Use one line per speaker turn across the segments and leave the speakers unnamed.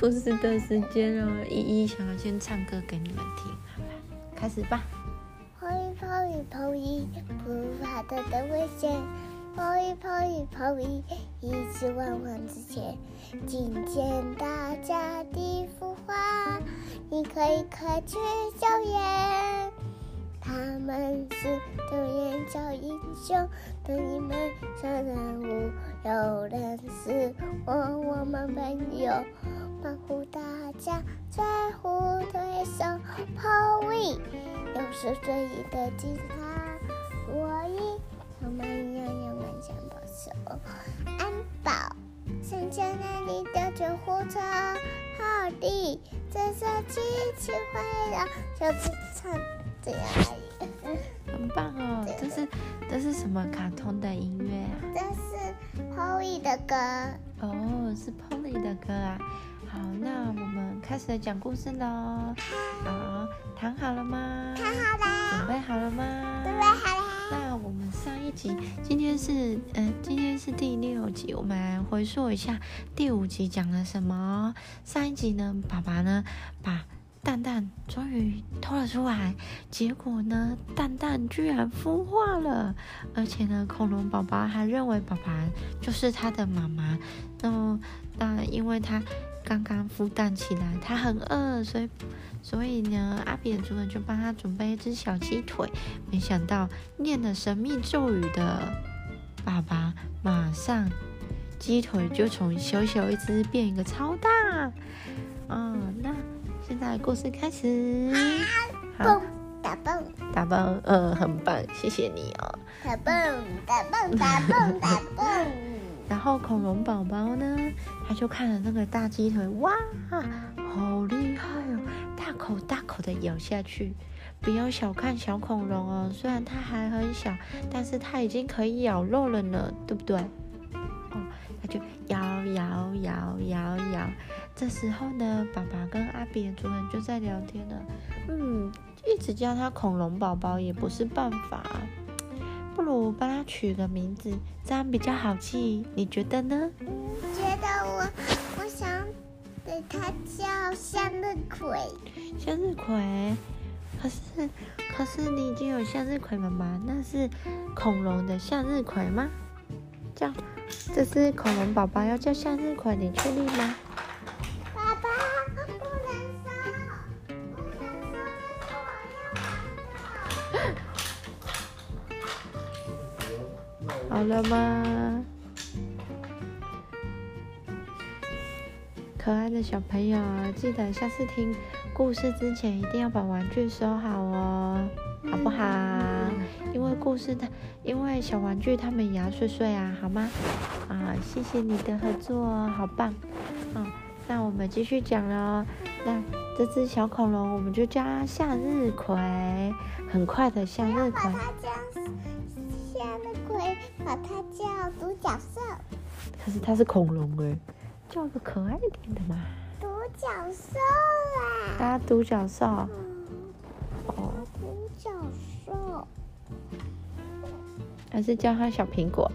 故事的时间哦，依依想要先唱歌给你们听，好吧？开始吧。
跑一跑一跑一，不怕的的危险。跑一跑一跑一，一直往往之前。今天大家的呼唤，你可以快去救援。他们是救援小英雄，等你们上任务。有人是我，我们朋友，保护大家，在乎对手。跑位，又是最意的警察。我一他们一样勇敢像保守。安保，山丘那里的救护车。好的，这是机器坏了小子唱这样而已。
很棒哦，这是这是什么卡通的音乐啊？
这是 Polly 的歌。
哦，是 Polly 的歌啊。好，那我们开始讲故事喽。好，躺好了吗？
躺好了。
准备好了吗？
准备好了。
那我们上一集，今天是嗯，今天是第六集，我们来回溯一下第五集讲了什么。上一集呢，爸爸呢把。蛋蛋终于偷了出来，结果呢，蛋蛋居然孵化了，而且呢，恐龙宝宝还认为爸爸就是他的妈妈。那那因为他刚刚孵蛋起来，它很饿，所以所以呢，阿比的主人就帮他准备一只小鸡腿。没想到念了神秘咒语的爸爸，马上鸡腿就从小小一只变一个超大。嗯，那。现在故事开始，
好，打蹦，
打蹦，嗯，很棒，谢谢你
哦。打蹦，打蹦，打蹦，打蹦。
然后恐龙宝宝呢，他就看了那个大鸡腿，哇，好厉害哦，大口大口的咬下去。不要小看小恐龙哦，虽然它还很小，但是它已经可以咬肉了呢，对不对？哦，它就咬咬咬咬咬。这时候呢，爸爸跟阿比的主人就在聊天了。嗯，一直叫他恐龙宝宝也不是办法，不如帮他取个名字，这样比较好记。你觉得呢？
觉得我，我想给他叫向日葵。
向日葵？可是，可是你已经有向日葵了吗？那是恐龙的向日葵吗？叫，这是恐龙宝宝要叫向日葵，你确定吗？了吗？可爱的小朋友，记得下次听故事之前一定要把玩具收好哦，好不好？因为故事它，因为小玩具他们也要睡睡啊，好吗？啊，谢谢你的合作，好棒！嗯，那我们继续讲了。那这只小恐龙，我们就叫它向日葵，很快的向日葵。
把它叫独角兽，
可是它是恐龙哎，叫个可爱一点的嘛。
独角兽啊！
它独角兽。
哦，独角兽。
还是叫它小苹果？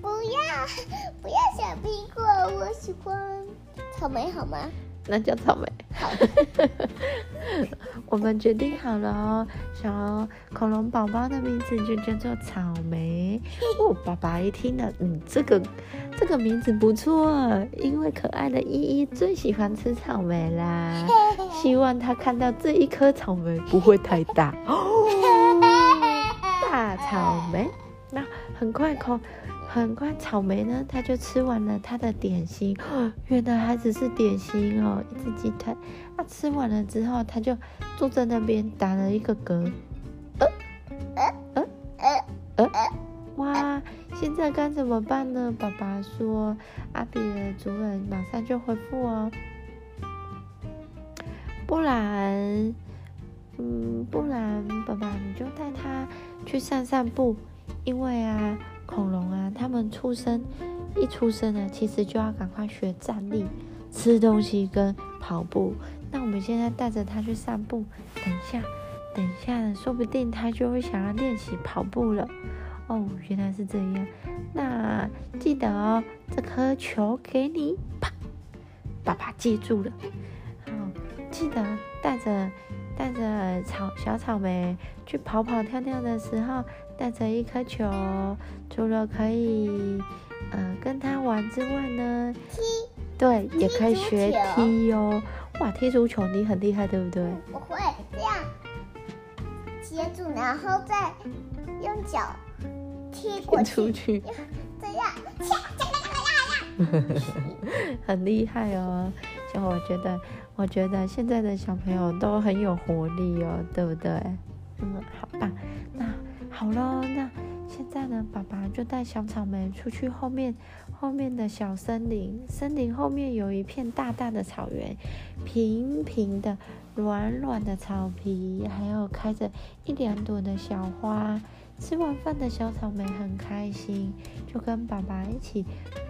不要，不要小苹果，我喜欢草莓，好吗？
那叫草莓。我们决定好了哦，小恐龙宝宝的名字就叫做草莓。哦，爸爸一听了，嗯，这个这个名字不错，因为可爱的依依最喜欢吃草莓啦。希望他看到这一颗草莓不会太大哦，大草莓。那很快口。很快，草莓呢，他就吃完了他的点心。原来还只是点心哦，一只鸡腿。他吃完了之后，他就坐在那边打了一个嗝。呃呃呃呃呃！哇，现在该怎么办呢？爸爸说，阿比的主人马上就回复哦。不然，嗯，不然，爸爸你就带他去散散步，因为啊。恐龙啊，他们出生一出生呢，其实就要赶快学站立、吃东西跟跑步。那我们现在带着它去散步，等一下，等一下，说不定它就会想要练习跑步了。哦，原来是这样。那记得哦，这颗球给你，啪！爸爸记住了。好，记得带着带着草小草莓去跑跑跳跳的时候，带着一颗球，除了可以呃跟他玩之外呢，
踢，
对，也可以
足
学
球
踢哦。哇，踢足球你很厉害，对不对？
我会这样接住，然后再用脚踢过去，
踢出去。
这样，恰恰恰恰恰
很厉害哦。我觉得，我觉得现在的小朋友都很有活力哦，对不对？嗯，好吧。那好喽，那现在呢，爸爸就带小草莓出去后面后面的小森林，森林后面有一片大大的草原，平平的、软软的草皮，还有开着一两朵的小花。吃完饭的小草莓很开心，就跟爸爸一起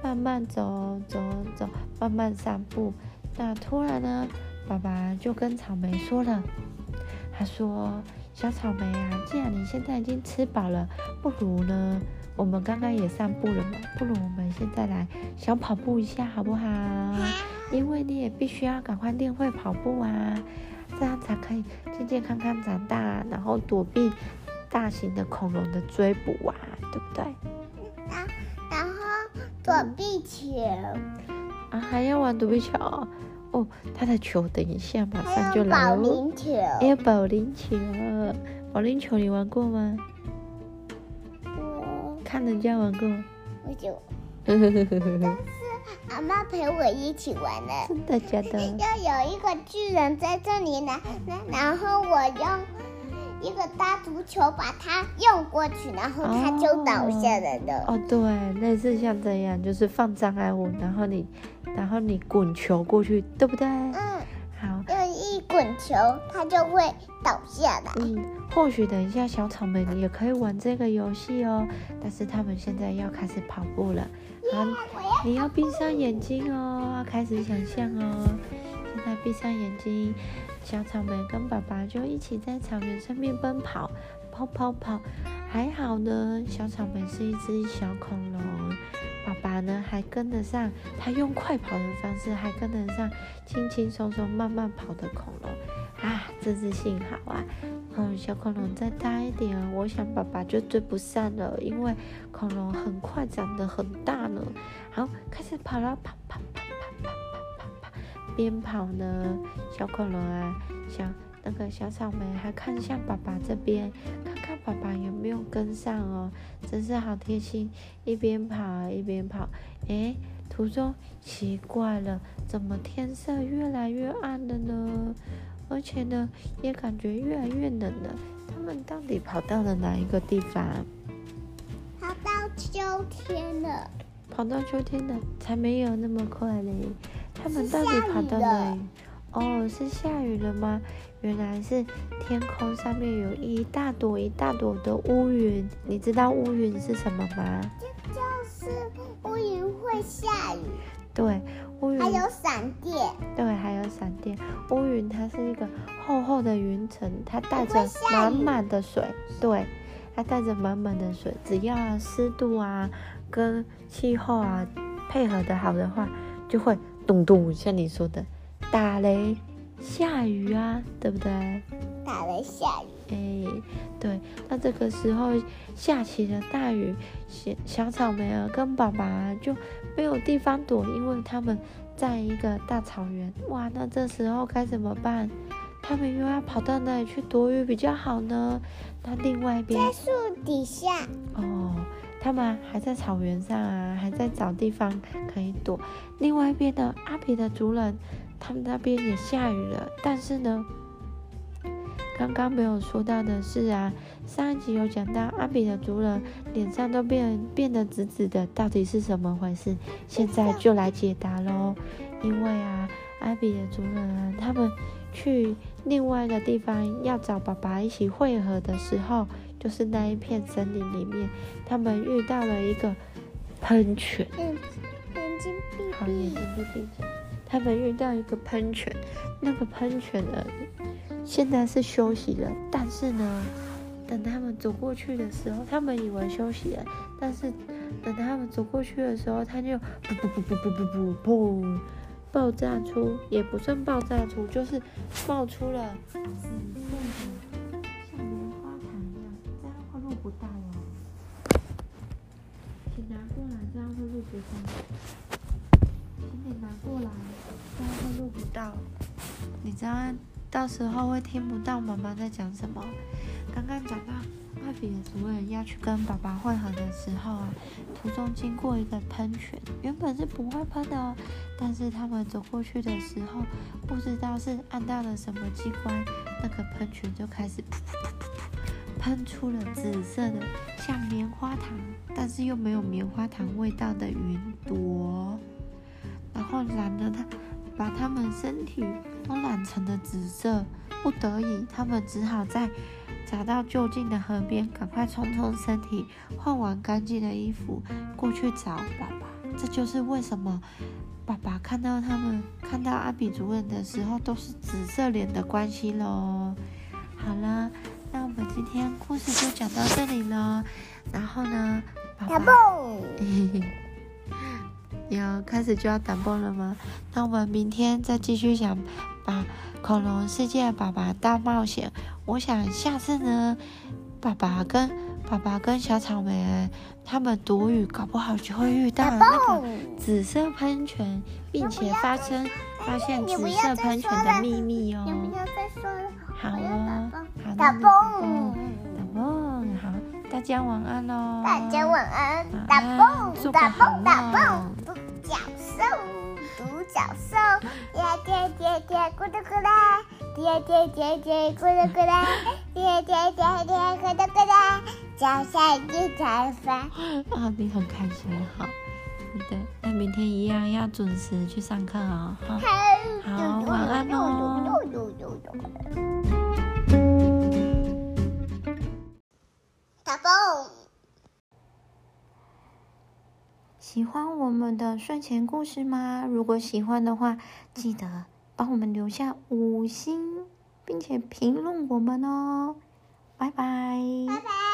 慢慢走走走，慢慢散步。那突然呢，爸爸就跟草莓说了，他说：“小草莓啊，既然你现在已经吃饱了，不如呢，我们刚刚也散步了嘛，不如我们现在来小跑步一下好不好？因为你也必须要赶快练会跑步啊，这样才可以健健康康长大，然后躲避大型的恐龙的追捕啊，对不对？
然然后躲避球，
啊，还要玩躲避球哦。哦，他的球等一下马上就来保。
龄球。
还有保龄球，保龄球你玩过吗？
我
看人家玩过。
我就
真
阿妈陪我一起玩的。
的假的？
要有一个巨人在这里呢，然然后我用一个大足球把它用过去，然后它就倒下来了。
哦，对，类似像这样，就是放障碍物，然后你，然后你滚球过去，对不对？
嗯，
好，
用一滚球，它就会倒下来。
嗯，或许等一下小草莓你也可以玩这个游戏哦，但是他们现在要开始跑步了，好，
要
你要闭上眼睛哦，要开始想象哦。现在闭上眼睛，小草莓跟爸爸就一起在草原上面奔跑跑跑跑。还好呢小草莓是一只小恐龙爸爸呢还跟得上他用快跑的方式还跟得上轻轻松松慢慢跑的恐龙。啊这只幸好啊。嗯小恐龙再大一点我想爸爸就追不上了因为恐龙很快长得很大呢。好开始跑啦跑跑边跑呢，小恐龙啊，小那个小草莓还看向爸爸这边，看看爸爸有没有跟上哦，真是好贴心，一边跑一边跑。诶，途中奇怪了，怎么天色越来越暗了呢？而且呢，也感觉越来越冷了。他们到底跑到了哪一个地方？
跑到秋天了，
跑到秋天了，才没有那么快嘞。他们到底跑到哪里？哦，是下雨了吗？原来是天空上面有一大朵一大朵的乌云。你知道乌云是什么吗？
就是乌云会下雨，
对，乌云
还有闪电。
对，还有闪电。乌云它是一个厚厚的云层，它带着满满的水。对，它带着满满的水，只要湿度啊跟气候啊配合的好的话，就会咚咚，像你说的打雷、下雨啊，对不对？
打雷下雨，
哎，对，那这个时候下起了大雨，小小草莓啊跟爸爸啊就没有地方躲，因为他们在一个大草原。哇，那这时候该怎么办？他们又要跑到哪里去躲雨比较好呢？那另外一边
在树底下。
哦，他们还在草原上啊，还在找地方可以躲。另外一边的，阿比的族人，他们那边也下雨了，但是呢，刚刚没有说到的是啊，上一集有讲到阿比的族人脸上都变变得紫紫的，到底是怎么回事？现在就来解答喽。因为啊，阿比的族人啊，他们去另外一个地方要找爸爸一起会合的时候，就是那一片森林里面，他们遇到了一个喷泉。
眼睛
病，眼睛病，他们遇到一个喷泉。那个喷泉呢，现在是休息了。但是呢，等他们走过去的时候，他们以为休息了。但是等他们走过去的时候，他就嘣、不、不、不、不、不、不爆炸出，也不算爆炸出，就是冒出了。不到哦。请拿过来，这样会录不到。请你拿过来，这样会录不到。你这样到时候会听不到妈妈在讲什么。刚刚讲到艾比的主人要去跟爸爸会合的时候啊，途中经过一个喷泉，原本是不会喷的哦，但是他们走过去的时候，不知道是按到了什么机关，那个喷泉就开始噗噗噗噗，喷出了紫色的像棉花糖，但是又没有棉花糖味道的云朵，然后染了它，把他们身体都染成了紫色，不得已，他们只好在。找到就近的河边，赶快冲冲身体，换完干净的衣服，过去找爸爸。这就是为什么爸爸看到他们看到阿比主人的时候都是紫色脸的关系喽。好了，那我们今天故事就讲到这里了。然后呢，
打蹦，
要开始就要打蹦了吗？那我们明天再继续讲把恐龙世界爸爸大冒险。我想下次呢，爸爸跟爸爸跟小草莓他们躲雨，搞不好就会遇到那个紫色喷泉，并且发生发现紫色喷泉的秘密
哦。不要再说了。
好哦，好
打蹦，
打蹦，好，大家晚安。喽。
大家晚安，打蹦，打蹦，打蹦，独角兽，独角兽，爹爹爹爹，咕噜咕噜。爹爹爹爹咕噜咕噜，爹爹爹爹咕噜咕噜，脚下一条帆。
啊，你很开心哈，对，明天一样要准时去上课哦，好，好，晚安哦。
打包。
喜欢我们的睡前故事吗？如果喜欢的话，记得。帮我们留下五星，并且评论我们哦，拜拜。
拜拜。